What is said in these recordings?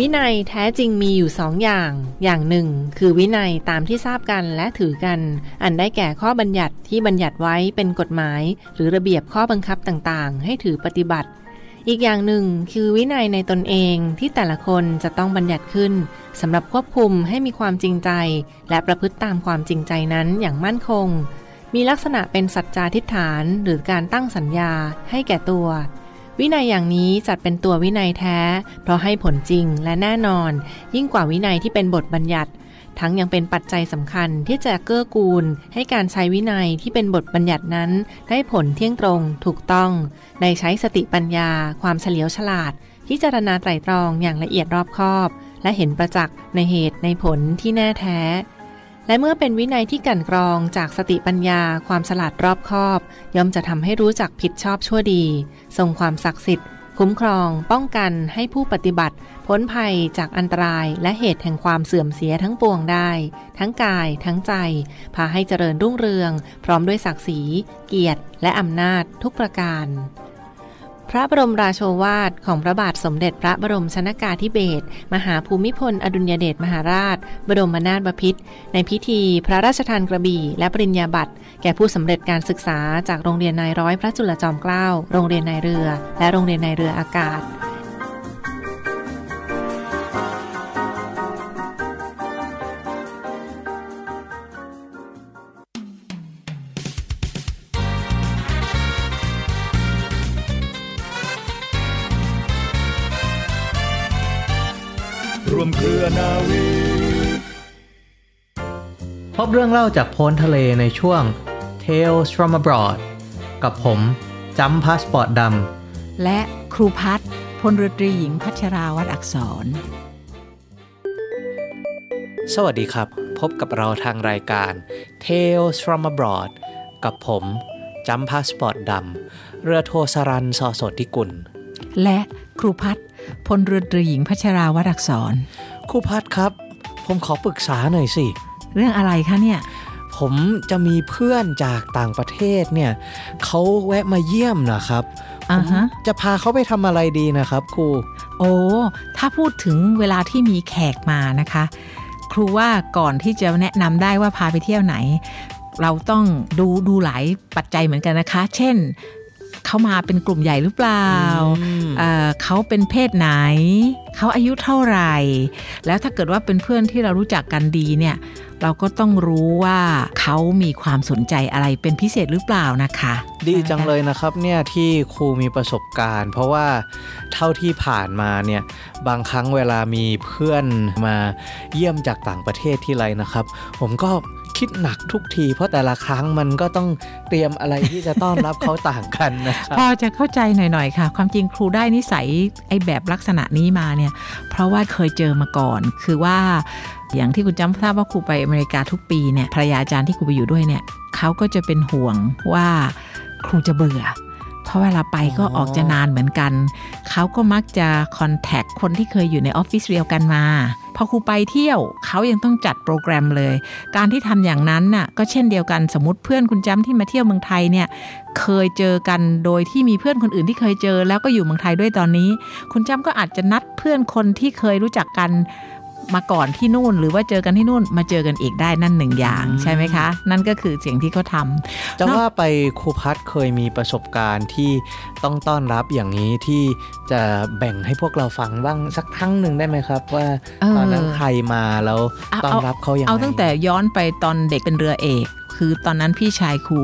วินัยแท้จริงมีอยู่สองอย่าง อย่างหนึ่ง คือวินัยตามที่ทราบกันและถือกัน อันได้แก่ข้อบัญญัติที่บัญญัติไว้เป็นกฎหมาย หรือระเบียบข้อบังคับต่างๆ ให้ถือปฏิบัติ อีกอย่างหนึ่งคือวินัยในตนเองที่แต่ละคนจะต้องบัญญัติขึ้นสำหรับควบคุมให้มีความจริงใจ และประพฤติตามความจริงใจนั้นอย่างมั่นคง มีลักษณะเป็นสัจจาทิฏฐานหรือการตั้งสัญญาให้แก่ตัว วินัยอย่างนี้จัดเป็นตัววินัยแท้ เพราะให้ผลจริงและแน่นอน ยิ่งกว่าวินัยที่เป็นบทบัญญัติ ทั้งยังเป็นปัจจัยสำคัญที่จะเกื้อกูล ให้การใช้วินัยที่เป็นบทบัญญัตินั้น ได้ผลเที่ยงตรงถูกต้อง ในใช้สติปัญญา ความเฉลียวฉลาดพิจารณาไตรตรองอย่างละเอียดรอบคอบ และเห็นประจักษ์ในเหตุในผลที่แน่แท้ และเมื่อเป็นวินัยที่กั่นกรองจากสติปัญญา ความฉลาดรอบคอบ ย่อมจะทำให้รู้จักผิดชอบชั่วดี ทรงความศักดิ์สิทธิ์ คุ้มครอง ป้องกันให้ผู้ปฏิบัติ พ้นภัยจากอันตรายและเหตุแห่งความเสื่อมเสียทั้งปวงได้ ทั้งกาย ทั้งใจ พาให้เจริญรุ่งเรือง พร้อมด้วยศักดิ์ศรี เกียรติ และอำนาจทุกประการ พระบรมราโชวาทของพระบาทสมเด็จพระบรมชนากาธิเบศรมหาภูมิพล อดุลยเดชมหาราช บรมนาถบพิตรในพิธีพระราชทานกระบี่ และปริญญาบัตรแก่ผู้สำเร็จการศึกษาจากโรงเรียนนายร้อยพระจุลจอมเกล้า โรงเรียนนายเรือ และโรงเรียนนายเรืออากาศ เรื่องเล่าจากโพ้นทะเลในช่วง Tales from abroad กับผมจำพาสปอร์ตดและครูพัฒน์พลเรือตรีหญิงพัชราวัดอักษรำสวัสดีครับ พบกับเราทางรายการ Tales from abroad กับผมจำพาสปอร์ตดำเรือโทสรันสอสดทิกุล และครูพัฒน์พลเรือตรีหญิงพัชราวัดอักษร ครูพัดครับ ผมขอปรึกษาหน่อยสิ เรื่องอะไรคะเนี่ย ผมจะมีเพื่อนจากต่างประเทศเนี่ยเขาแวะมาเยี่ยมนะครับอ่าฮะจะพาเขาไปทำอะไรดีนะครับครู โอ้ ถ้าพูดถึงเวลาที่มีแขกมานะคะ ครูว่าก่อนที่จะแนะนำได้ว่าพาไปเที่ยวไหน เราต้องดูดูหลายปัจจัยเหมือนกันนะคะ เช่นเขามาเป็นกลุ่มใหญ่หรือเปล่าอืมเอ่อเขาเป็นเพศไหน เขาอายุเท่าไหร่ แล้วถ้าเกิดว่าเป็นเพื่อนที่เรารู้จักกันดีเนี่ย เราก็ต้องรู้ว่าเขามีความสนใจอะไรเป็นพิเศษหรือเปล่านะคะ ดีจังเลยนะครับเนี่ยที่ครูมีประสบการณ์ เพราะว่าเท่าที่ผ่านมาเนี่ยบางครั้งเวลามีเพื่อนมาเยี่ยมจากต่างประเทศที่ไรนะครับ ผมก็ คิดหนักทุกที เพราะแต่ละครั้งมันก็ต้องเตรียมอะไรที่จะต้อนรับเขาต่างกันนะครับพอจะเข้าใจหน่อยๆค่ะ ความจริงครูได้นิสัยไอ้แบบลักษณะนี้มาเนี่ยเพราะว่าเคยเจอมาก่อน คือว่าอย่างที่คุณจำทราบว่าครูไปอเมริกาทุกปีเนี่ยภรรยาอาจารย์ที่ครูไปอยู่ด้วยเนี่ยเขาก็จะเป็นห่วงว่าครูจะเบื่อ เพราะเวลาไปก็ออออกจะนานเหมือนกัน เขาก็มักจะคอนแทคคนที่เคยอยู่ในออฟฟิศเดียวกันมา พอครูไปเที่ยวเขายังต้องจัดโปรแกรมเลย การที่ทำอย่างนั้นน่ะก็เช่นเดียวกันสมมติเพื่อนคุณจำที่มาเที่ยวเมืองไทยเนี่ยเคยเจอกันโดยที่มีเพื่อนคนอื่นที่เคยเจอ แล้วก็อยู่เมืองไทยด้วยตอนนี้ คุณจำก็อาจจะนัดเพื่อนคนที่เคยรู้จักกัน มาก่อนที่นู่น หรือว่าเจอกันที่นู่นมาเจอกันอีกได้นั่นหนึ่งอย่างใช่ไหมคะ นั่นก็คือสิ่งที่เขาทำจะว่าไปครูพัดเคยมีประสบการณ์ที่ต้องต้อนรับอย่างนี้ที่จะแบ่งให้พวกเราฟังบ้างสักครั้งหนึ่งได้ไหมครับ ว่าเออตอนนั้นใครมาแล้วเอาต้อนรับเขาอย่างไรเอาตั้งแต่ย้อนไปตอนเด็กเป็นเรือเอกคือตอนนั้นพี่ชายครู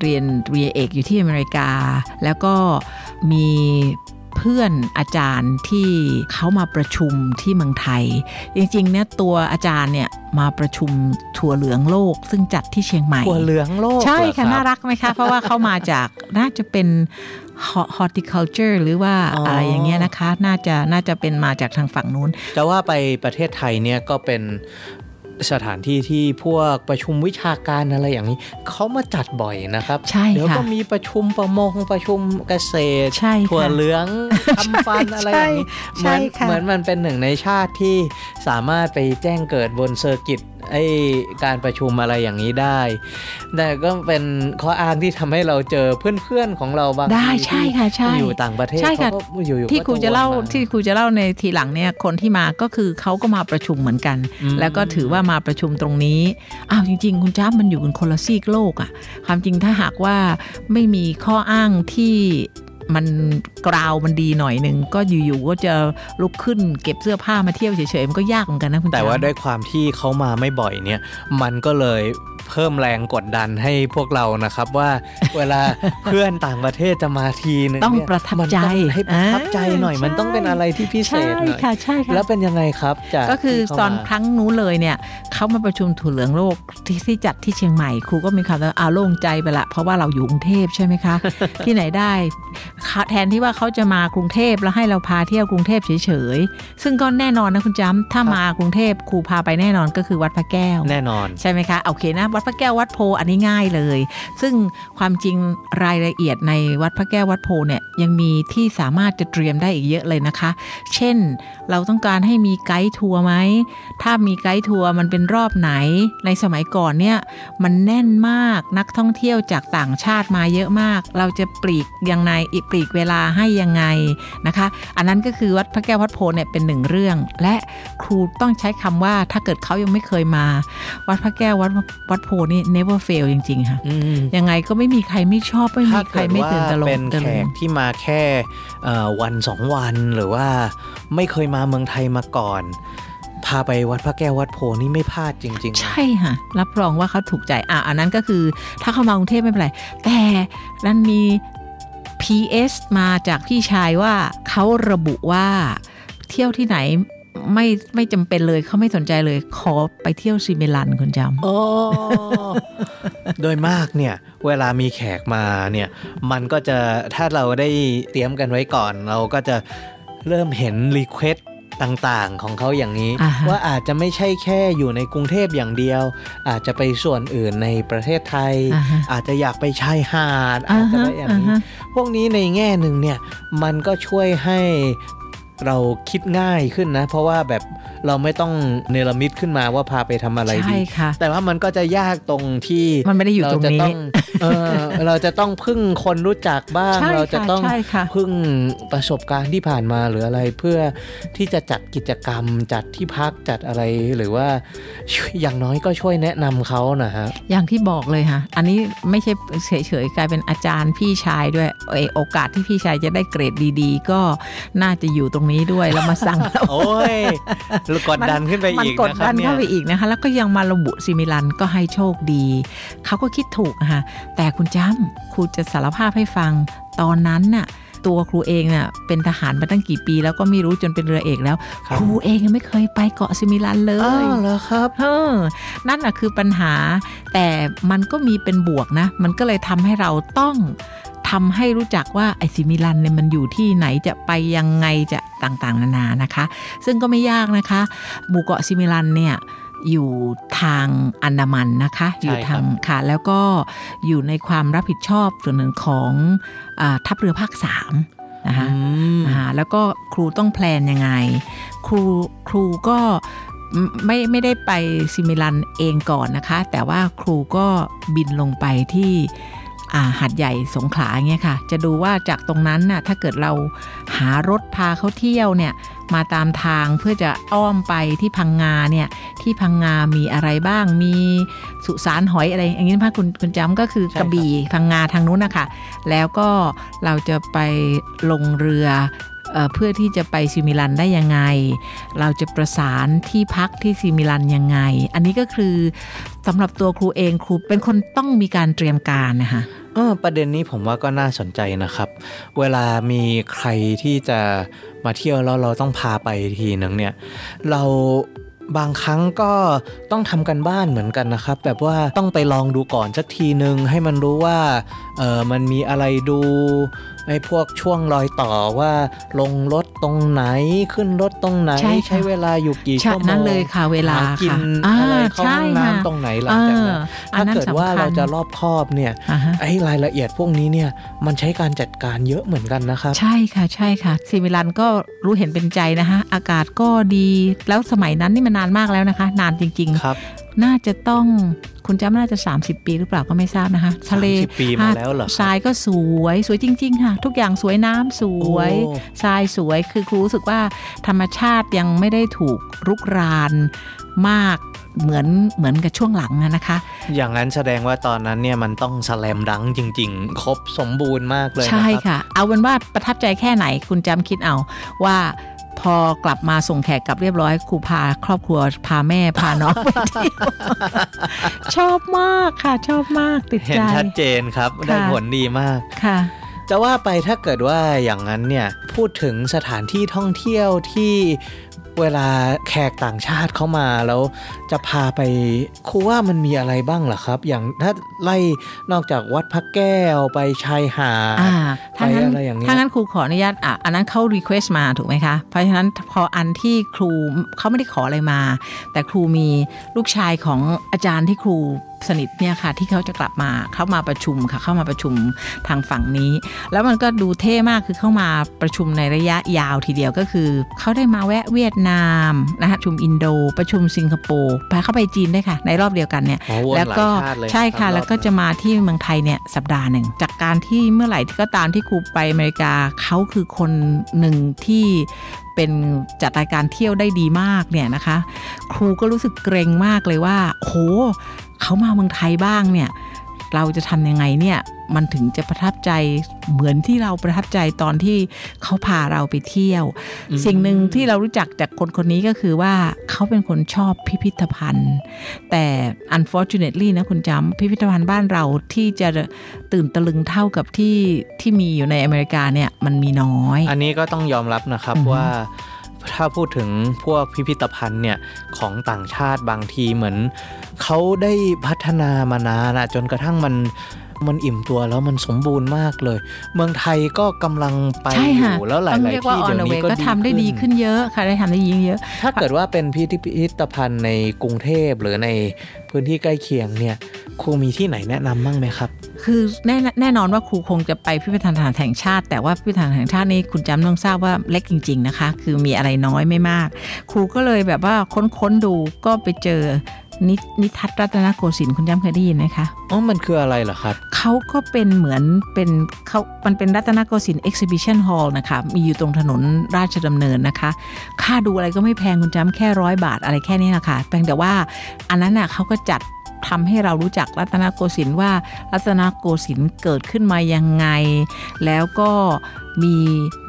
เรียนเรียนเอกอยู่ที่อเมริกา แล้วก็มี เพื่อนอาจารย์ที่เขามาประชุมที่เมืองไทย จริงๆเนี่ยตัวอาจารย์เนี่ยมาประชุมถั่วเหลืองโลก ซึ่งจัดที่เชียงใหม่ถั่วเหลืองโลก ใช่เหอค่ะบน่ารักไหมคะ เพราะว่าเขามาจากน่าจะเป็น ho- horticulture หรือว่าอ๋อออะไรอย่างเงี้ยนะคะ น่าจะน่าจะเป็นมาจากทางฝั่งนู้น จะว่าไปประเทศไทยเนี่ยก็เป็น สถานที่ที่พวกประชุมวิชาการอะไรอย่างนี้เขามาจัดบ่อยนะครับใช่เดี๋ยวค่ะก็มีประชุมประมงประชุมเกษตรใช่ค่ะถั่วเหลืองทำฟันอะไรอย่างนี้ใช่เหมือนค่ะเหมือนมันเป็นหนึ่งในชาติที่สามารถไปแจ้งเกิดบนเซอร์กิต ไอการประชุมอะไรอย่างนี้ได้ แต่ก็เป็นข้ออ้างที่ทำให้เราเจอเพื่อนๆของเราบางได้ทีใช่ค่ะใช่ที่อยู่ต่างประเทศใช่ค่ะเขาก็อยู่ๆที่ก็ครูจะเล่าวนมที่ครูจะเล่าในทีหลังเนี่ยคนที่มาก็คือเขาก็มาประชุมเหมือนกันอืมแล้วก็ถือว่ามาประชุมตรงนี้อ้าวจริง ๆ คุณจ้ามันอยู่กันคนละซีกโลกอะ่ะความจริงถ้าหากว่าไม่มีข้ออ้างที่ มันกราวมันดีหน่อยหนึ่งก็อยู่ๆก็จะลุกขึ้นเก็บเสื้อผ้ามาเที่ยวเฉยๆมันก็ยากเหมือนกันนะคุณแต่จ้าว่าด้วยความที่เขามาไม่บ่อยเนี่ย มันก็เลยเพิ่มแรงกดดันให้พวกเรานะครับว่าเวลาเพื่อนต่างประเทศจะมาทีนึงต้องเนี่ยประทับมันใจต้องให้ประทับใจหน่อยอ่ามันต้องเป็นอะไรที่พิเศใช่ษหน่อยค่ะใช่ค่ะแล้วเป็นยังไงครับจากก็คือที่เขาตอนมาครั้งนู้นเลยเนี่ยเขามาประชุมถั่วเหลืองโลกที่ที่จัดที่เชียงใหม่ครูก็มีคำว่าอาโล่งใจไปละ เพราะว่าเราอยู่กรุงเทพใช่ไหมคะ ที่ไหนได้ค่ะ แทนที่ว่าเขาจะมากรุงเทพแล้วให้เราพาเที่ยวกรุงเทพเฉยๆ ซึ่งก็แน่นอนนะคุณจำถ้ามากรุงเทพครูพาไปแน่นอนก็คือวัดพระแก้ว แน่นอนใช่ไหมคะโอเคนะวัดพระแก้ววัดโพอันนี้ง่ายเลย ซึ่งความจริงรายละเอียดในวัดพระแก้ววัดโพเนี่ยยังมีที่สามารถจะเตรียมได้อีกเยอะเลยนะคะ เช่น เราต้องการให้มีไกด์ทัวร์ไหมถ้ามีไกด์ทัวร์มันเป็นรอบไหนในสมัยก่อนเนี่ยมันแน่นมากนักท่องเที่ยวจากต่างชาติมาเยอะมาก เราจะปลีกยังไงอีกปลีกเวลาให้ยังไงนะคะ อันนั้นก็คือวัดพระแก้ววัดโพเนี่ยเป็นหนึ่งเรื่อง และครูต้องใช้คำว่าถ้าเกิดเขายังไม่เคยมา วัดพระแก้ววัดวัดโพนี่ never fail จริง ๆ ค่ะอืมยังไงก็ไม่มีใครไม่ชอบไม่มีถ้าใครเกิดไม่ว่าตื่นตะลงเป็นตะแขลึงกที่มาแค่เอ่อวันสองวันหรือว่าไม่เคยมาเมืองไทยมาก่อนพาไปวัดพระแก้ววัดโพนี่ไม่พลาดจริงๆนะใช่ค่ะรับรองว่าเขาถูกใจอะอันนั้นก็คือ ถ้าเข้ามากรุงเทพไม่เป็นไรแต่นั้นมี PS มาจากพี่ชายว่าเขาระบุว่าเที่ยวที่ไหนไม่ไม่จำเป็นเลยเขาไม่สนใจเลยขอไปเที่ยวซิมิลันคุณจำโอ้โดยมากเนี่ยเวลามีแขกมาเนี่ยมันก็จะถ้าเราได้เตรียมกันไว้ก่อน เราก็จะเริ่มเห็น request ต่างๆของเขาอย่างนี้อ่าฮะว่าอาจจะไม่ใช่แค่อยู่ในกรุงเทพอย่างเดียว อาจจะไปส่วนอื่นในประเทศไทยอ่าฮะอาจจะอยากไปชายหาดอ่าอาจจะฮะได้อย่างอ่านี้ฮะพวกนี้ในแง่หนึ่งเนี่ยมันก็ช่วยให้ เราคิดง่ายขึ้นนะ เพราะว่าแบบเราไม่ต้องเนรมิตขึ้นมาว่าพาไปทำอะไรใช่ดีค่ะแต่ว่ามันก็จะยากตรงที่มันไม่ได้อยู่ตรงนี้เราจะต้องเออเราจะต้องพึ่งคนรู้จักบ้างใช่เราจะค่ะต้องใช่ค่ะพึ่งประสบการณ์ที่ผ่านมาหรืออะไรเพื่อที่จะจัดกิจกรรมจัดที่พักจัดอะไรหรือว่าช่วยอย่างน้อยก็ช่วยแนะนำเขานะฮะอย่างที่บอกเลยค่ะอันนี้ไม่ใช่เฉยๆกลายเป็นอาจารย์พี่ชายด้วยเออโอกาสที่พี่ชายจะได้เกรดดี ๆ ก็น่าจะอยู่ตรงนี้ด้วยแล้วมาสั่งเราโอ้ยกดดันขึ้นไปมันอีกกดนะครับดันเนี่ยเข้าไปอีกนะคะ แล้วก็ยังมาระบุซิมิลันก็ให้โชคดี เขาก็คิดถูกนะคะแต่คุณจ้ำครูจะสารภาพให้ฟังตอนนั้นน่ะตัวครูเองน่ะเป็นทหารมาตั้งกี่ปี แล้วก็ไม่รู้จนเป็นเรือเอกแล้ว ครับครูเองยังไม่เคยไปเกาะซิมิลันเลอ้าวยเหรอครับเออนั่นน่ะคือปัญหา แต่มันก็มีเป็นบวกนะ มันก็เลยทำให้เราต้อง ทำให้รู้จักว่าไอซิมิลันเนี่ยมันอยู่ที่ไหนจะไปยังไงจะต่างๆ นานานะคะ ซึ่งก็ไม่ยากนะคะหมู่เกาะซิมิลันเนี่ยอยู่ทางอันดามันนะคะ อยู่ทางค่ะแล้วก็อยู่ในความรับผิดชอบส่วนหนึ่งของอาทัพเรือภาคสามนะคะอืมอ่าแล้วก็ครูต้อง plan ยังไง ครูครูก็ไม่ไม่ไม่ได้ไปซิมิลันเองก่อนนะคะ แต่ว่าครูก็บินลงไปที่ อ่าหัดใหญ่สงขลาเงี้ยค่ะ จะดูว่าจากตรงนั้นน่ะถ้าเกิดเราหารถพาเขาเที่ยวเนี่ยมาตามทางเพื่อจะอ้อมไปที่พังงาเนี่ยที่พังงามีอะไรบ้างมีสุสานหอยอะไรอย่างนี้นะคะคุณคุณจำก็คือใช่กครับระบี่พังงาทางนู้นนะคะแล้วก็เราจะไปลงเรือเอ่อเพื่อที่จะไปซิมิลันได้ยังไง เราจะประสานที่พักที่ซิมิลันยังไง อันนี้ก็คือสำหรับตัวครูเองครูเป็นคนต้องมีการเตรียมการนะคะ เออประเด็นนี้ผมว่าก็น่าสนใจนะครับ เวลามีใครที่จะมาเที่ยวแล้วเราต้องพาไปทีหนึ่งเนี่ย เราบางครั้งก็ต้องทำกันบ้านเหมือนกันนะครับ แบบว่าต้องไปลองดูก่อนสักทีหนึ่งให้มันรู้ว่าเออมันมีอะไรดูไอ้พวกช่วงรอยต่อว่าลงรถตรงไหนขึ้นรถตรงไหน ใช่ค่ะใช้เวลาอยู่กี่ใช่ชั่วโมงนั่นเลยค่ะเวลาหกินค่ะอะไรอ่าเข้าห้องใช่ค่ะน้ำตรงไหนหลังจากนั้นเอออันถ้านั้นเกิดว่าสำคัญเราจะรอบคอบเนี่ยอ่าฮะไอ้รายละเอียดพวกนี้เนี่ยมันใช้การจัดการเยอะเหมือนกันนะครับ ใช่ค่ะใช่ค่ะซีมิลันก็รู้เห็นเป็นใจนะคะอากาศก็ดีแล้วสมัยนั้นนี่มันนานมากแล้วนะคะ นานจริงครับๆ น่าจะต้องคุณจำน่าจะ 30 ปีหรือเปล่าก็ไม่ทราบนะคะทะเล30ปีมาแล้วเหรอครับทรายก็สวยสวยจริง ๆ ค่ะ ทุกอย่างสวยน้ำสวยโอ้ทรายสวยคือครูรู้สึกว่าธรรมชาติยังไม่ได้ถูกรุกรานมากเหมือนเหมือนกับช่วงหลังอะนะคะ อย่างนั้นแสดงว่าตอนนั้นเนี่ยมันต้องสแลมดังจริง ๆ ครบสมบูรณ์มากเลยนะใช่ครับค่ะ เอาเป็นว่าประทับใจแค่ไหนคุณจำคิดเอาว่า พอกลับมาส่งแขกกลับเรียบร้อยครูพาครอบครัวพาแม่พาน้องไปเที่ยวชอบมากค่ะชอบมากติดเห็ใจนชัดเจนครับ ได้ผลดีมากค่ะ จะว่าไปถ้าเกิดว่าอย่างนั้นเนี่ย พูดถึงสถานที่ท่องเที่ยวที่ เวลาแขกต่างชาติเข้ามาแล้วจะพาไปครูว่ามันมีอะไรบ้างเหรอครับ อย่างถ้าไล่นอกจากวัดพระแก้วไปชายหาดอ่าถ้างั้นไปอะไรอย่างเงี้ยถ้างั้นครูขออนุญาตอะอันนั้นเขา request มาถูกไหมคะ เพราะฉะนั้นพออันที่ครูเขาไม่ได้ขออะไรมา แต่ครูมีลูกชายของอาจารย์ที่ครู สนิทเนี่ยค่ะที่เขาจะกลับมาเข้ามาประชุมค่ะเข้ามาประชุมทางฝั่งนี้ แล้วมันก็ดูเท่มากคือเข้ามาประชุมในระยะยาวทีเดียวก็คือ เขาได้มาแวะเวียดนามนะคะประชุมอินโด ประชุมสิงคโปร์ไปเข้าไปจีนด้วยค่ะ ในรอบเดียวกันเนี่ยอ๋อวนแล้วหายก็ชาติเลยใช่ค่ะรับแล้วก็จะมาที่เมืองไทยเนี่ยสัปดาห์หนึ่งจากการที่เมื่อไหร่ที่ก็ตามที่ครูไปอเมริกาเขาคือคนหนึ่งที่ เป็นจัดรายการเที่ยวได้ดีมากเนี่ยนะคะ ครูก็รู้สึกเกรงมากเลยว่าโหเขามาเมืองไทยบ้างเนี่ย เราจะทำยังไงเนี่ยมันถึงจะประทับใจเหมือนที่เราประทับใจตอนที่เขาพาเราไปเที่ยวอืมสิ่งหนึ่งที่เรารู้จักจากคนคนนี้ก็คือว่าเขาเป็นคนชอบพิพิธภัณฑ์ แต่ unfortunately นะคุณจำพิพิธภัณฑ์บ้านเราที่จะตื่นตะลึงเท่ากับที่ที่มีอยู่ในอเมริกาเนี่ยมันมีน้อย อันนี้ก็ต้องยอมรับนะครับอือฮึว่า ถ้าพูดถึงพวกพิพิธภัณฑ์เนี่ยของต่างชาติบางทีเหมือนเขาได้พัฒนามานานอะจนกระทั่งมันมันอิ่มตัวแล้วมันสมบูรณ์มากเลย เมืองไทยก็กำลังไปใช่อค่ะยู่แล้วหลาต้องยเรียกๆว่าที่ on เดี๋ยว the นี้ way ก็ก็ทำได้ดีขึ้นเยอะค่ะได้ทำได้ยิ่งเยอะ ถ้าเกิดว่าเป็นพิพิธภัณฑ์ในกรุงเทพหรือในพื้นที่ใกล้เคียงเนี่ยครูมีที่ไหนแนะนำบ้างไหมครับ คือแน่แน่นอนว่าครูคงจะไปพิพิธภัณฑ์แห่งชาติ แต่ว่าพิพิธภัณฑ์แห่งชาตินี่คุณจำต้องทราบว่าเล็กจริง ๆนะคะ คือมีอะไรน้อยไม่มาก ครูก็เลยแบบว่าค้นๆดูก็ไปเจอนินิทัศน์รัตนโกสินทร์คุณจำเคยได้ยินไหมคะอ๋อมันคืออะไรเหรอครับเขาก็เป็นเหมือนเป็นเขามันเป็นรัตนโกสินทร์ exhibition hall นะคะ มีอยู่ตรงถนนราชดำเนินนะคะ ค่าดูอะไรก็ไม่แพงคุณจำแค่ร้อยบาทอะไรแค่นี้นะคะเพียงแต่ว่าอันนั้นน่ะเขาก็จัด ทำให้เรารู้จักรัตนโกสินทร์ว่ารัตนโกสินทร์เกิดขึ้นมายังไง แล้วก็ มี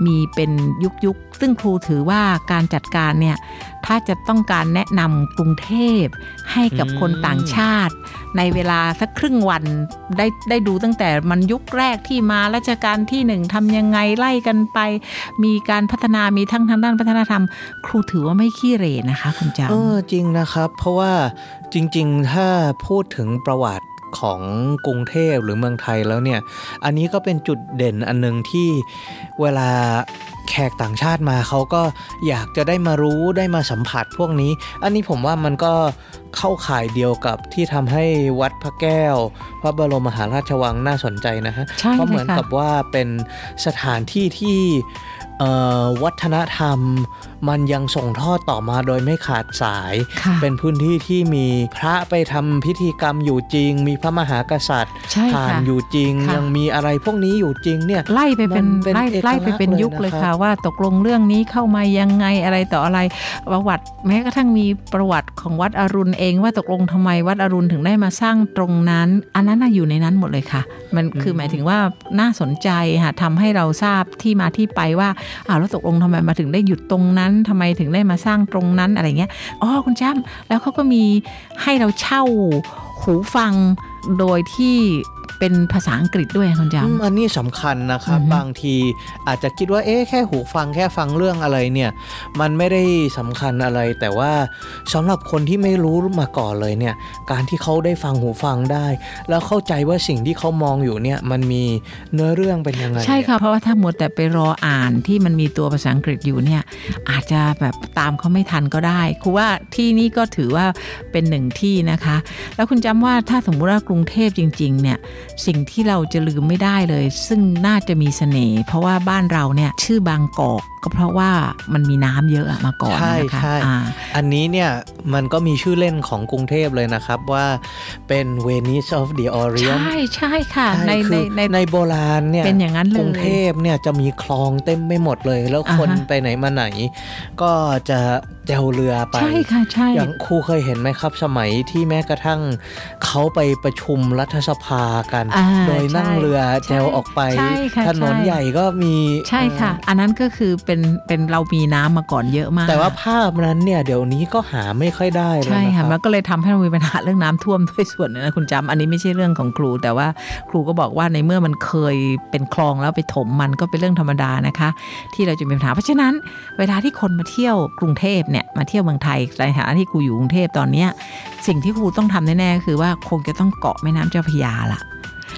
มีเป็นยุคยุคซึ่งครูถือว่าการจัดการเนี่ยถ้าจะต้องการแนะนำกรุงเทพให้กับคนต่างชาติ ในเวลาสักครึ่งวันได้ได้ดูตั้งแต่มันยุคแรกที่มาราชการที่หนึ่งทำยังไงไล่กันไป มีการพัฒนามีทั้งทางด้านพัฒนธรรม ครูถือว่าไม่ขี้เหร่นะคะคุณจำเออจริงนะครับ เพราะว่าจริง ๆ ถ้าพูดถึงประวัติ ของกรุงเทพหรือเมืองไทยแล้วเนี่ย อันนี้ก็เป็นจุดเด่นอันหนึงที่เวลาแขกต่างชาติมาเขาก็อยากจะได้มารู้ได้มาสัมผัสพวกนี้ อันนี้ผมว่ามันก็เข้าข่ายเดียวกับที่ทำให้วัดพระแก้ว พระบรมมหาราชวังน่าสนใจนะฮะใช่เพราะเลเหมืยอนค่ะกับว่าเป็นสถานที่ที่เอ่อวัฒนธรรม มันยังส่งทอดต่อมาโดยไม่ขาดสายค่ะเป็นพื้นที่ที่มีพระไปทำพิธีกรรมอยู่จริง มีพระมหากษัตริย์ใช่ผ่านค่ะอยู่จริงค่ะยังมีอะไรพวกนี้อยู่จริงเนี่ยไล่ไปเป็นมันเป็นไล่เอกไล่ไปเป็นลักษณ์ยุคเลเลยยนะครับค่ะ ว่าตกลงเรื่องนี้เข้ามายังไงอะไรต่ออะไรประวัติ แม้กระทั่งมีประวัติของวัดอรุณเองว่าตกลงทำไมวัดอรุณถึงได้มาสร้างตรงนั้น อันนั้นน่ะอยู่ในนั้นหมดเลยค่ะ มันคือหมายถึงว่าน่าสนใจค่ะทำให้เราทราบที่มาที่ไปว่าอ้าวแล้วตกลงทำไมมาถึงได้หยุดตรงนั้นทำไมถึงได้มาสร้างตรงนั้นอะไรเงี้ยอ๋อคุณจ้ำแล้วเขาก็มีให้เราเช่าหูฟังโดยที่ เป็นภาษาอังกฤษด้วยคุณจอืมอันนี้สำคัญนะครับอือฮึบางทีอาจจะคิดว่าเอ๊ะแค่หูฟังแค่ฟังเรื่องอะไรเนี่ย มันไม่ได้สำคัญอะไร แต่ว่าสำหรับคนที่ไม่รู้มาก่อนเลยเนี่ย การที่เขาได้ฟังหูฟังได้ แล้วเข้าใจว่าสิ่งที่เขามองอยู่เนี่ยมันมีเนื้อเรื่องเป็นยังไงำใช่ค่ะเพราะว่าถ้ามัวแต่ไปรออ่านที่มันมีตัวภาษาอังกฤษอยู่เนี่ยอาจจะแบบตามเขาไม่ทันก็ได้ครูว่าที่นี่ก็ถือว่าเป็นหนึ่งที่นะคะ แล้วคุณจำว่าถ้าสมมุติว่ากรุงเทพจริง ๆ เนี่ยสิ่งที่เราจะลืมไม่ได้เลย ซึ่งน่าจะมีเสน่ห์เพราะว่าบ้านเราเนี่ยชื่อบางกอกก็เพราะว่ามันมีน้ำเยอะอะมาก่อนใช่นะคะใช่อ่าอันนี้เนี่ยมันก็มีชื่อเล่นของกรุงเทพเลยนะครับว่าเป็น Venice of the Orient ใช่ใช่ค่ะใช่ในคืในอในในโบราณเนี่ยเป็นอย่างนั้นเลยกรุงเทพเนี่ยจะมีคลองเต็มไปหมดเลย แล้วคนอ่าฮะไปไหนมาไหน ก็จะแจวเรือไปใช่ค่ะใช่อย่างครูเคยเห็นไหมครับสมัยที่แม้กระทั่งเขาไปประชุมรัฐสภากันอ่าโดยนั่งใช่เรือแจวออกไปใช่ค่ะถนนใช่ใหญ่ก็มีใช่ค่ะ อันนั้นก็คือเป็นเป็นเรามีน้ำมาก่อนเยอะมาก แต่ว่าภาพนั้นเนี่ยเดี๋ยวนี้ก็หาไม่ค่อยได้แล้วใช่นะคค่ะรับมันก็เลยทำให้เรามีปัญหาเรื่องน้ำท่วมด้วยส่วนหนึงนะคุณจำอันนี้ไม่ใช่เรื่องของครู แต่ว่าครูก็บอกว่าในเมื่อมันเคยเป็นคลองแล้วไปถมมันก็เป็นเรื่องธรรมดานะคะ ที่เราจะมีปัญหาเพราะฉะนั้นเวลาที่คนมาเที่ยวกรุงเทพเนี่ยมาเที่ยวเมืองไทยในฐานะที่ครูอยู่กรุงเทพตอนเนี้ยสิ่งที่ครูต้องทำแน่ๆก็คือว่าคงจะต้องเกาะแม่น้ำเจ้าพระยาละ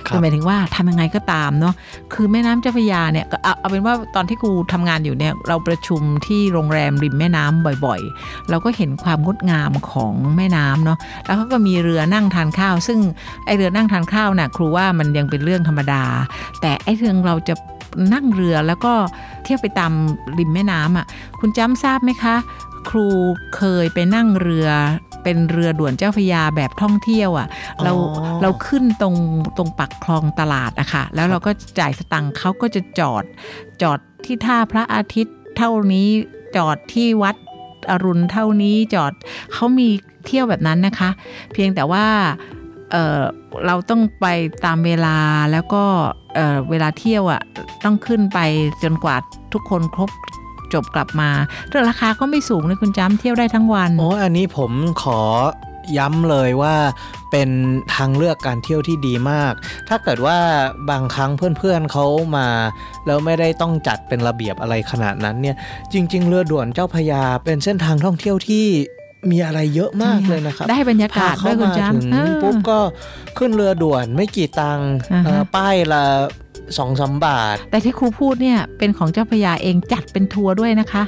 คือหมายถึงว่าทำยังไงก็ตามเนาะคือแม่น้ำเจ้าพระยาเนี่ยเอาเอาเป็นว่าตอนที่ครูทำงานอยู่เนี่ยเราประชุมที่โรงแรมริมแม่น้ำบ่อยๆ เราก็เห็นความงดงามของแม่น้ำเนาะแล้วเขาก็มีเรือนั่งทานข้าว ซึ่งไอเรือนั่งทานข้าวน่ะครูว่ามันยังเป็นเรื่องธรรมดา แต่ไอเรื่องเราจะนั่งเรือแล้วก็เที่ยวไปตามริมแม่น้ำอะคุณจำทราบไหมคะ ครูเคยไปนั่งเรือ เป็นเรือด่วนเจ้าพระยาแบบท่องเที่ยวอะเราอ๋อเราขึ้นตรงตรงปักคลองตลาดอะค่ะแล้วเราก็จ่ายสตังค์เขาก็จะจอดจอดที่ท่าพระอาทิตย์เท่านี้จอดที่วัดอรุณเท่านี้จอดเขามีเที่ยวแบบนั้นนะคะ เพียงแต่ว่าเออเราต้องไปตามเวลาแล้วก็เออเวลาเที่ยวอะ่ะต้องขึ้นไปจนกว่าทุกคนครบ จบกลับมาเรื่องราคาก็ไม่สูงเลยคุณจำเที่ยวได้ทั้งวันโอ้อันนี้ผมขอย้ำเลยว่าเป็นทางเลือกการเที่ยวที่ดีมาก ถ้าเกิดว่าบางครั้งเพื่อนๆเขามา แล้วไม่ได้ต้องจัดเป็นระเบียบอะไรขนาดนั้นเนี่ย จริง ๆ เรือด่วนเจ้าพระยาเป็นเส้นทางท่องเที่ยวที่มีอะไรเยอะมากเลยนะครับได้บรรยากาศพาด้วเข้ายคุณมาจำถึงเออปุ๊บก็ขึ้นเรือด่วนไม่กี่ตังค์อ่าฮะเอ่อป้ายละ สองสามบาท แต่ที่ครูพูดเนี่ยเป็นของเจ้าพระยาเองจัดเป็นทัวร์ด้วยนะคะ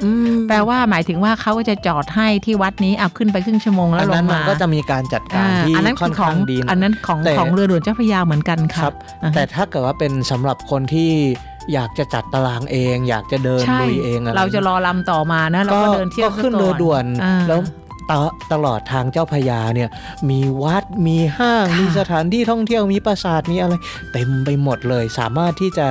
แปลว่าหมายถึงว่าเขาก็จะจอดให้ที่วัดนี้เอาขึ้นไปครึ่งชั่วโมงแล้อัวนลนั้นงมันมาก็จะมีการจัดการอ่าที่อันนั้นค่คืออนขอข้างงดีอันนั้นของแต่ของเรือด่วนเจ้าพระยาเหมือนกันคค่ะรับอ่าฮะแต่ถ้าเกิดว่าเป็นสำหรับคนที่อยากจะจัดตารางเอง อยากจะเดินใช่ลุยเองอะไรเราจะรอลำต่อมานะเราก็เดินเที่ยวก็ขึ้นเรือด่วนอ่าแล้ว ตะตลอดทางเจ้าพระยาเนี่ยมีวัดมีห้างค่ะมีสถานที่ท่องเที่ยวมีปราสาทมีอะไร เต็มไปหมดเลย สามารถที่จะ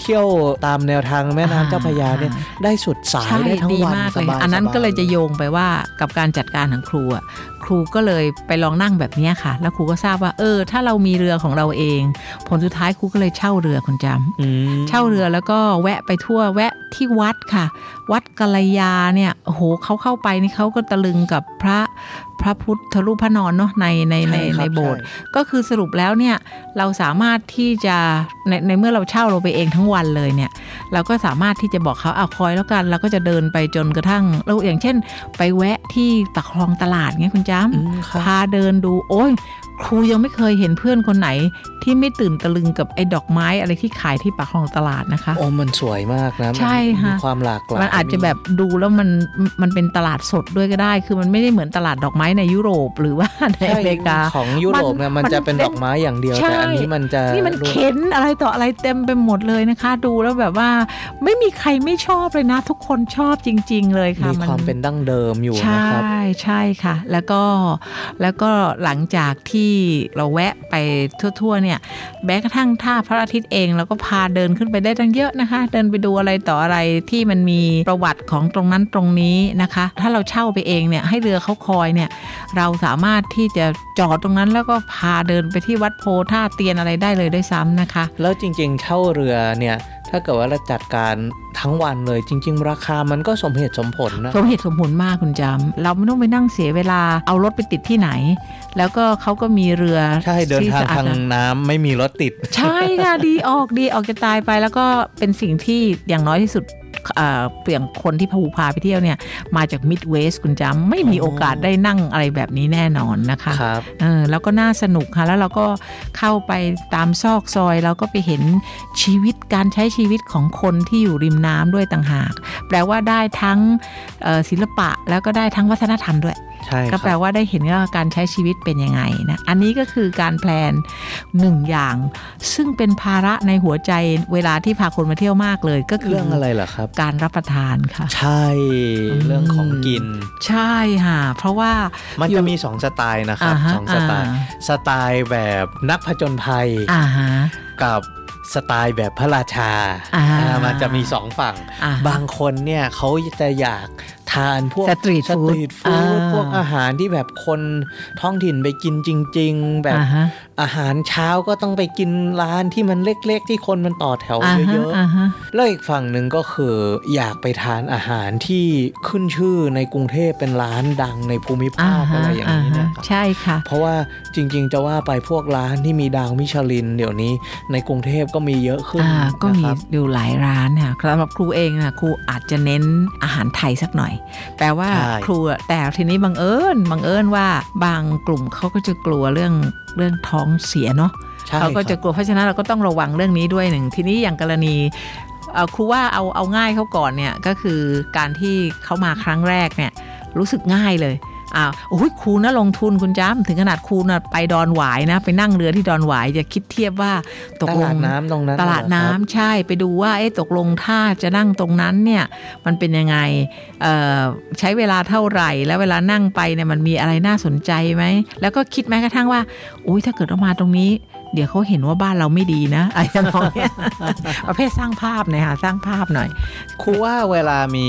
เที่ยวตามแนวทางแม่น้ำเจ้าพระยาเนี่ยได้สุดสายใช่ได้ทั้งดีวันมากสเลยบายอันนั้นสบาก็เลยจะโยงไปว่ากับการจัดการของครูอะ ครูก็เลยไปลองนั่งแบบเนี้ยค่ะ แล้วครูก็ทราบว่า เออ ถ้าเรามีเรือของเราเอง ผลสุดท้ายครูก็เลยเช่าเรือคุณจำอืมเช่าเรือแล้วก็แวะไปทั่วแวะที่วัดค่ะ วัดกัลยาเนี่ยโอ้โหเขาเข้าไปนี่เขาก็ตะลึงกับพระ พระพุทธรูปพระนอนเนาะในในในช่ครับในโบสถ์ใช่ก็คือสรุปแล้วเนี่ยเราสามารถที่จะในในเมื่อเราเช่าเราไปเองทั้งวันเลยเนี่ย เราก็สามารถที่จะบอกเขาเอาคอยแล้วกันเราก็จะเดินไปจนกระทั่งเราอย่างเช่น ไปแวะที่ปากคลองตลาดเงี้ยคุณจ้อืมครับำพาเดินดูโอ้ยครูยังไม่เคยเห็นเพื่อนคนไหน ที่ไม่ตื่นตะลึงกับไอ้ดอกไม้อะไรที่ขายที่ปากคลองตลาดนะคะโอ้มันสวยมากนะมันใช่ค่ะมีความหลากหลายมันอาจจะแบบดูแล้วมันมันเป็นตลาดสดด้วยก็ได้ คือมันไม่ได้เหมือนตลาดดอกไม้ในยุโรปหรือว่าในใช่อเมริกาของยุโรปเนี่ยมัมันนจะเป็นมันดอกไม้อย่างเดียวใช่แต่อันนี้มันจะนี่มันรวเข็นอะไรต่ออะไรเต็มไปหมดเลยนะคะ ดูแล้วแบบว่าไม่มีใครไม่ชอบเลยนะ ทุกคนชอบจริง ๆ เลยค่ะมีความเป็นดั้งเดิมอยู่ใช่นะครับใช่ค่ะ แล้วก็แล้วก็หลังจากที่เราแวะไปทั่วๆเนี่ยแม้กระทั่งท่าพระอาทิตย์เองเราก็พาเดินขึ้นไปได้ตั้งเยอะนะคะ เดินไปดูอะไรต่ออะไรที่มันมีประวัติของตรงนั้นตรงนี้นะคะ ถ้าเราเช่าไปเองเนี่ยให้เรือเขาคอยเนี่ยเราสามารถที่จะจอดตรงนั้นแล้วก็พาเดินไปที่วัดโพท่าเตียนอะไรได้เลยด้วยซ้ำนะคะ แล้วจริงๆเช่าเรือเนี่ย ถถ้าเกิดว่าเราจัดการทั้งวันเลยจริง ๆ ราคามันก็สมเหตุสมผลนะสมเหตุสมผลมากคุณจำเราไม่ต้องไปนั่งเสียเวลาเอารถไปติดที่ไหน แล้วก็เขาก็มีเรือใช่เดินที่ทางสะอดทางน้ำไม่มีรถติด ใช่ค่ะดีออกดีออกจะตายไปแล้วก็เป็นสิ่งที่อย่างน้อยที่สุด เอ่อเปลี่ยนคนที่พาหูพาไปเที่ยวเนี่ยมาจากมิดเวสคุณจำไม่มีโอกาสได้นั่งอะไรแบบนี้แน่นอนนะคะครับเออแล้วก็น่าสนุกค่ะ แล้วเราก็เข้าไปตามซอกซอยแล้วก็ไปเห็นชีวิตการใช้ชีวิตของคนที่อยู่ริมน้ำด้วยต่างหาก แปลว่าได้ทั้งเอ่อศิลปะแล้วก็ได้ทั้งวัฒนธรรมด้วย ใช่คก็รับแปลว่าได้เห็นว่าการใช้ชีวิตเป็นยังไงนะอันนี้ก็คือการแพลนหนึ่งอย่าง ซึ่งเป็นภาระในหัวใจเวลาที่พาคนมาเที่ยวมากเลยก็คือเรื่องอะไรเหรอครับ การรับประทานค่ะ ใช่เรื่องของกิน ใช่ค่ะเพราะว่ามันอยู่จะมีสองสไตล์นะครับอ่าฮะสองสไตล์อ่าสไตล์แบบนักผจญภัยอ่าฮะกับสไตล์แบบพระราชาอ่าอ่ามันจะมีสองฝั่งอ่าฮะบางคนเนี่ยเขาจะอยาก ทานพวกสตรีทสฟู้ตดรีทฟู้ดอ่าพวกอาหารที่แบบคนท้องถิ่นไปกินจริง ๆ แบบ อ่าฮะอาหารเช้าก็ต้องไปกินร้านที่มันเล็กๆ ที่คนมันต่อแถวอ่าฮะเยอะอ่าฮะๆแล้วอีกฝั่งหนึ่งก็คืออยากไปทานอาหารที่ขึ้นชื่อในกรุงเทพเป็นร้านดังในภูมิภาคอะไรอย่างนี้นะครับใช่ค่ะ เพราะว่าจริงๆจะว่าไปพวกร้านที่มีดาวมิชลิน เดี๋ยวนี้ในกรุงเทพก็มีเยอะขึ้นอ่าก็มีนะครับอยู่หลายร้านค่ะสำหรับครูเองนะครูอาจจะเน้นอาหารไทยสักหน่อยแปลว่าใช่ครูอะแต่ทีนี้บังเอิญบังเอิญว่าบางกลุ่มเขาก็จะกลัวเรื่อง เรื่องท้องเสียเนาะใช่เขาก็จะครับกลัวเพราะฉะนั้นเราก็ต้องระวังเรื่องนี้ด้วยหนึ่งทีนี้อย่างกรณีเอ่อครูว่าเอาเอาง่ายเขาก่อนเนี่ยก็คือการที่เขามาครั้งแรกเนี่ยรู้สึกง่ายเลย อ้าวโอ้ยครูนะลงทุนคุณจ้ำถึงขนาดครูนะไปดอนหวายนะ ไปนั่งเรือที่ดอนหวายจะคิดเทียบว่าตกตลลางดน้ำตรงนั้นตลาดเหรอน้ำครับใช่ไปดูว่าเอ๊ะตกลงถ้าจะนั่งตรงนั้นเนี่ยมันเป็นยังไงเอ่อใช้เวลาเท่าไหร่ แล้วเวลานั่งไปเนี่ยมันมีอะไรน่าสนใจไหมแล้วก็คิดแม้กระทั่งว่าอุ้ยถ้าเกิดว่ามาตรงนี้เดี๋ยวเขาเห็นว่าบ้านเราไม่ดีนะอะไรทำนองเนี้ยประเภทสร้างภาพหน่อยค่ะสร้างภาพหน่อยครูว่าเวลามี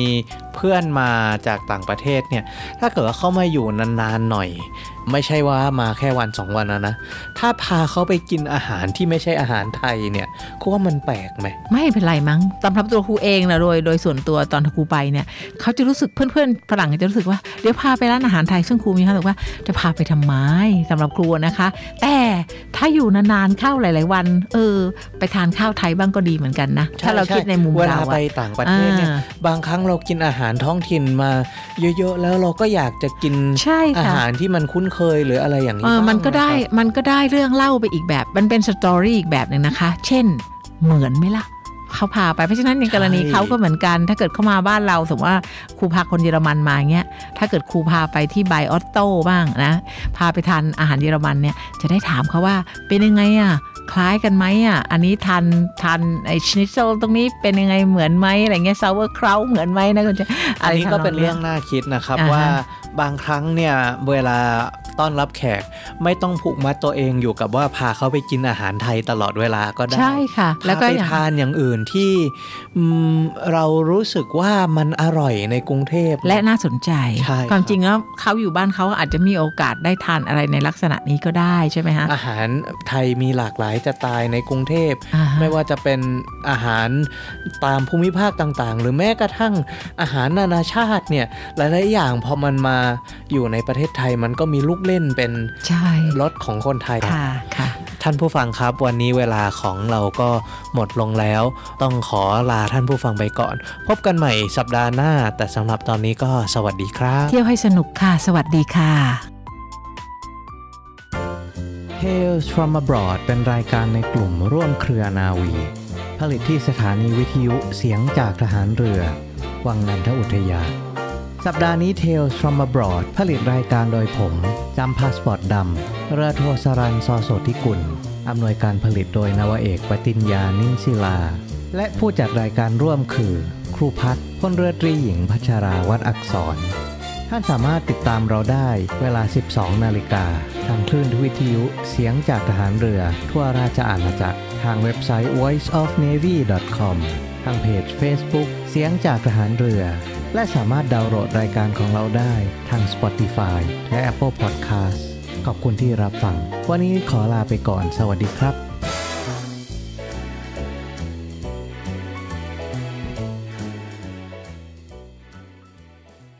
เพื่อนมาจากต่างประเทศเนี่ย ถ้าเกิดว่าเข้ามาอยู่นานๆหน่อย ไม่ใช่ว่ามาแค่วันสองวันนะนะ ถ้าพาเขาไปกินอาหารที่ไม่ใช่อาหารไทยเนี่ยครูว่ามันแปลกไหม ไม่เป็นไรมั้งสำหรับตัวครูเองนะโดยโดยส่วนตัวตอนครูไปเนี่ยเขาจะรู้สึกเพื่อนๆฝรั่งจะรู้สึกว่าเดี๋ยวพาไปร้านอาหารไทยซึ่งครูมีความรู้สึกว่าจะพาไปทำไมสำหรับครูนะคะ แต่ถ้าอยู่นานๆเข้าหลาย ๆ วัน เออ ไปทานข้าวไทยบ้างก็ดีเหมือนกันนะถ้าเราคิดในมุมเวลาเราไปอะต่างประเทศเนี่ยอ่าบางครั้งเรากินอาหารท้องถิ่นมาเยอะๆแล้วเราก็อยากจะกินใช่อาค่ะหารที่มันคุ้นเคยหรืออะไรอย่างนี้เออบ้างมันก็ได้นะครับมันก็ได้เรื่องเล่าไปอีกแบบ มันเป็นสตอรี่อีกแบบหนึ่งนะคะ เช่นเหมือนไหมล่ะเขาพาไปเพราะฉะนั้นในกรณีเขาก็เหมือนกัน ถ้าเกิดเขามาบ้านเราสมมติว่าครูพาคนเยอรมันมาเงี้ยถ้าเกิดครูพาไปที่ไบออตโต้บ้างนะ พาไปทานอาหารเยอรมันเนี่ยจะได้ถามเขาว่าเป็นยังไงอะ คล้ายกันไหมอะ อันนี้ทานทานไอชนิ t โซตรงนี้เป็นยังไงเหมือนไหมอะไรเงี้ยซาวเวอร์คราวเหมือนไหมนะคุณจะอันนี้ะไทำก็เป็นยเรื่องน่าคิดนะครับอ่าฮะว่าบางครั้งเนี่ยเวลา ต้อนรับแขก ไม่ต้องผูกมัดตัวเองอยู่กับว่าพาเขาไปกินอาหารไทยตลอดเวลาก็ได้ใช่ค่ะ แล้แล้ววก็ก็ไปอย่างทานอย่างอื่นที่อืมเรารู้สึกว่ามันอร่อยในกรุงเทพและน่าสนใจใช่ความครับจริงแล้วเขาอยู่บ้านเขาอาจจะมีโอกาสได้ทานอะไรในลักษณะนี้ก็ได้ใช่ไหมฮะอาหารไทยมีหลากหลายจะตายในกรุงเทพอ่าฮะไม่ว่าจะเป็นอาหารตามภูมิภาคต่างๆ หรือแม้กระทั่งอาหารนานาชาติเนี่ยหลายๆอย่างพอมันมาอยู่ในประเทศไทยมันก็มีลูกเล่นเป็นใช่รสของคนไทยค่ะค่ะท่านผู้ฟังครับ วันนี้เวลาของเราก็หมดลงแล้ว ต้องขอลาท่านผู้ฟังไปก่อน พบกันใหม่สัปดาห์หน้า แต่สำหรับตอนนี้ก็สวัสดีครับ เที่ยวให้สนุกค่ะ สวัสดีค่ะ Tales from abroad เป็นรายการในกลุ่มร่วมเครือนาวี ผลิตที่สถานีวิทยุเสียงจากทหารเรือ วังนันทอุทยาน สัปดาห์นี้ Tales from abroad ผลิตรายการโดยผม จำพาสปอร์ตดำเรือโทสรันซอโสธิกุล อำนวยการผลิตโดยนวเอกปติญญานิ่งศิลา และผู้จัดรายการร่วมคือ ครูพัฒน์พลเรือตรีหญิงพัชราวัดอักษร ท่านสามารถติดตามเราได้เวลา 12 นาฬิกา ทางคลื่นวิทยุเสียงจากทหารเรือ ทั่วราชอาณาจักร ทางเว็บไซต์ voiceofnavy.com ทางเพจ Facebook เสียงจากทหารเรือ และสามารถดาวน์โหลดรายการของเราได้ทาง Spotify และ Apple Podcast ขอบคุณที่รับฟัง วันนี้ขอลาไปก่อน สวัสดีครับ